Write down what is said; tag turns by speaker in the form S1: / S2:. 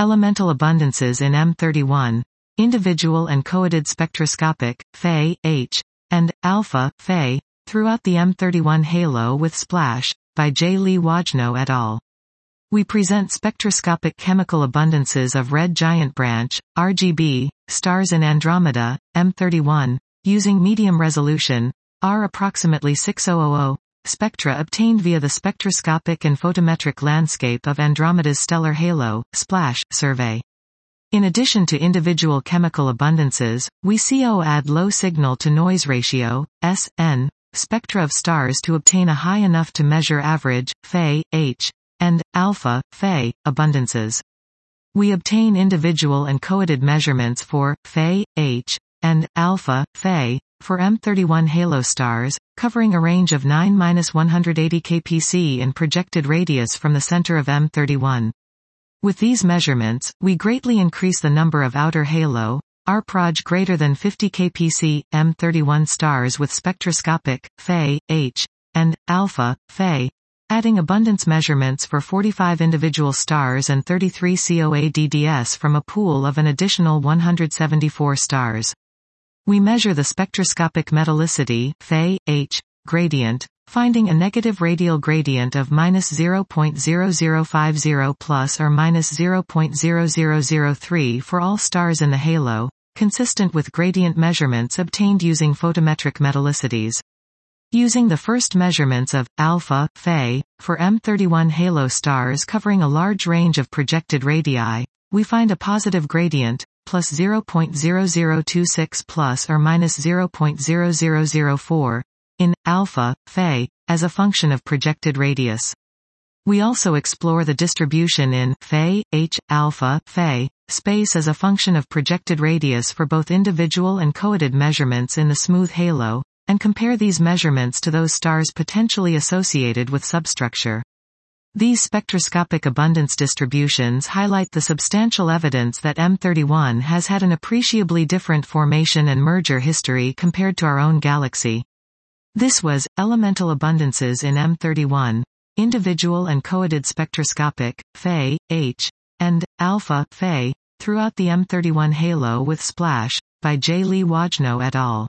S1: Elemental abundances in M31, individual and coadded spectroscopic, Fe, H, and alpha, Fe, throughout the M31 halo with splash, by J. Leigh Wojno et al. We present spectroscopic chemical abundances of red giant branch, RGB, stars in Andromeda, M31, using medium resolution, R approximately 6000, spectra obtained via the spectroscopic and photometric landscape of Andromeda's stellar halo, SPLASH, survey. In addition to individual chemical abundances, we coadd low signal-to-noise ratio, SN, spectra of stars to obtain a high enough to measure average, Fe, H, and alpha, Fe, abundances. We obtain individual and coadded measurements for Fe, H, and alpha, Fe, for M31 halo stars, covering a range of 9-180 kpc in projected radius from the center of M31. With these measurements, we greatly increase the number of outer halo, RProj greater than 50 kpc, M31 stars with spectroscopic, Fe, H, and alpha, Fe, adding abundance measurements for 45 individual stars and 33 COADDS from a pool of an additional 174 stars. We measure the spectroscopic metallicity, Fe, H, gradient, finding a negative radial gradient of minus 0.0050 plus or minus 0.0003 for all stars in the halo, consistent with gradient measurements obtained using photometric metallicities. Using the first measurements of alpha, Fe, for M31 halo stars covering a large range of projected radii, we find a positive gradient, plus 0.0026 plus or minus 0.0004, in alpha, Fe as a function of projected radius. We also explore the distribution in Fe H, alpha, Fe space as a function of projected radius for both individual and coadded measurements in the smooth halo, and compare these measurements to those stars potentially associated with substructure. These spectroscopic abundance distributions highlight the substantial evidence that M31 has had an appreciably different formation and merger history compared to our own galaxy. This was, elemental abundances in M31, individual and coadded spectroscopic, Fe, H, and alpha, Fe, throughout the M31 halo with splash, by J. Leigh Wojno et al.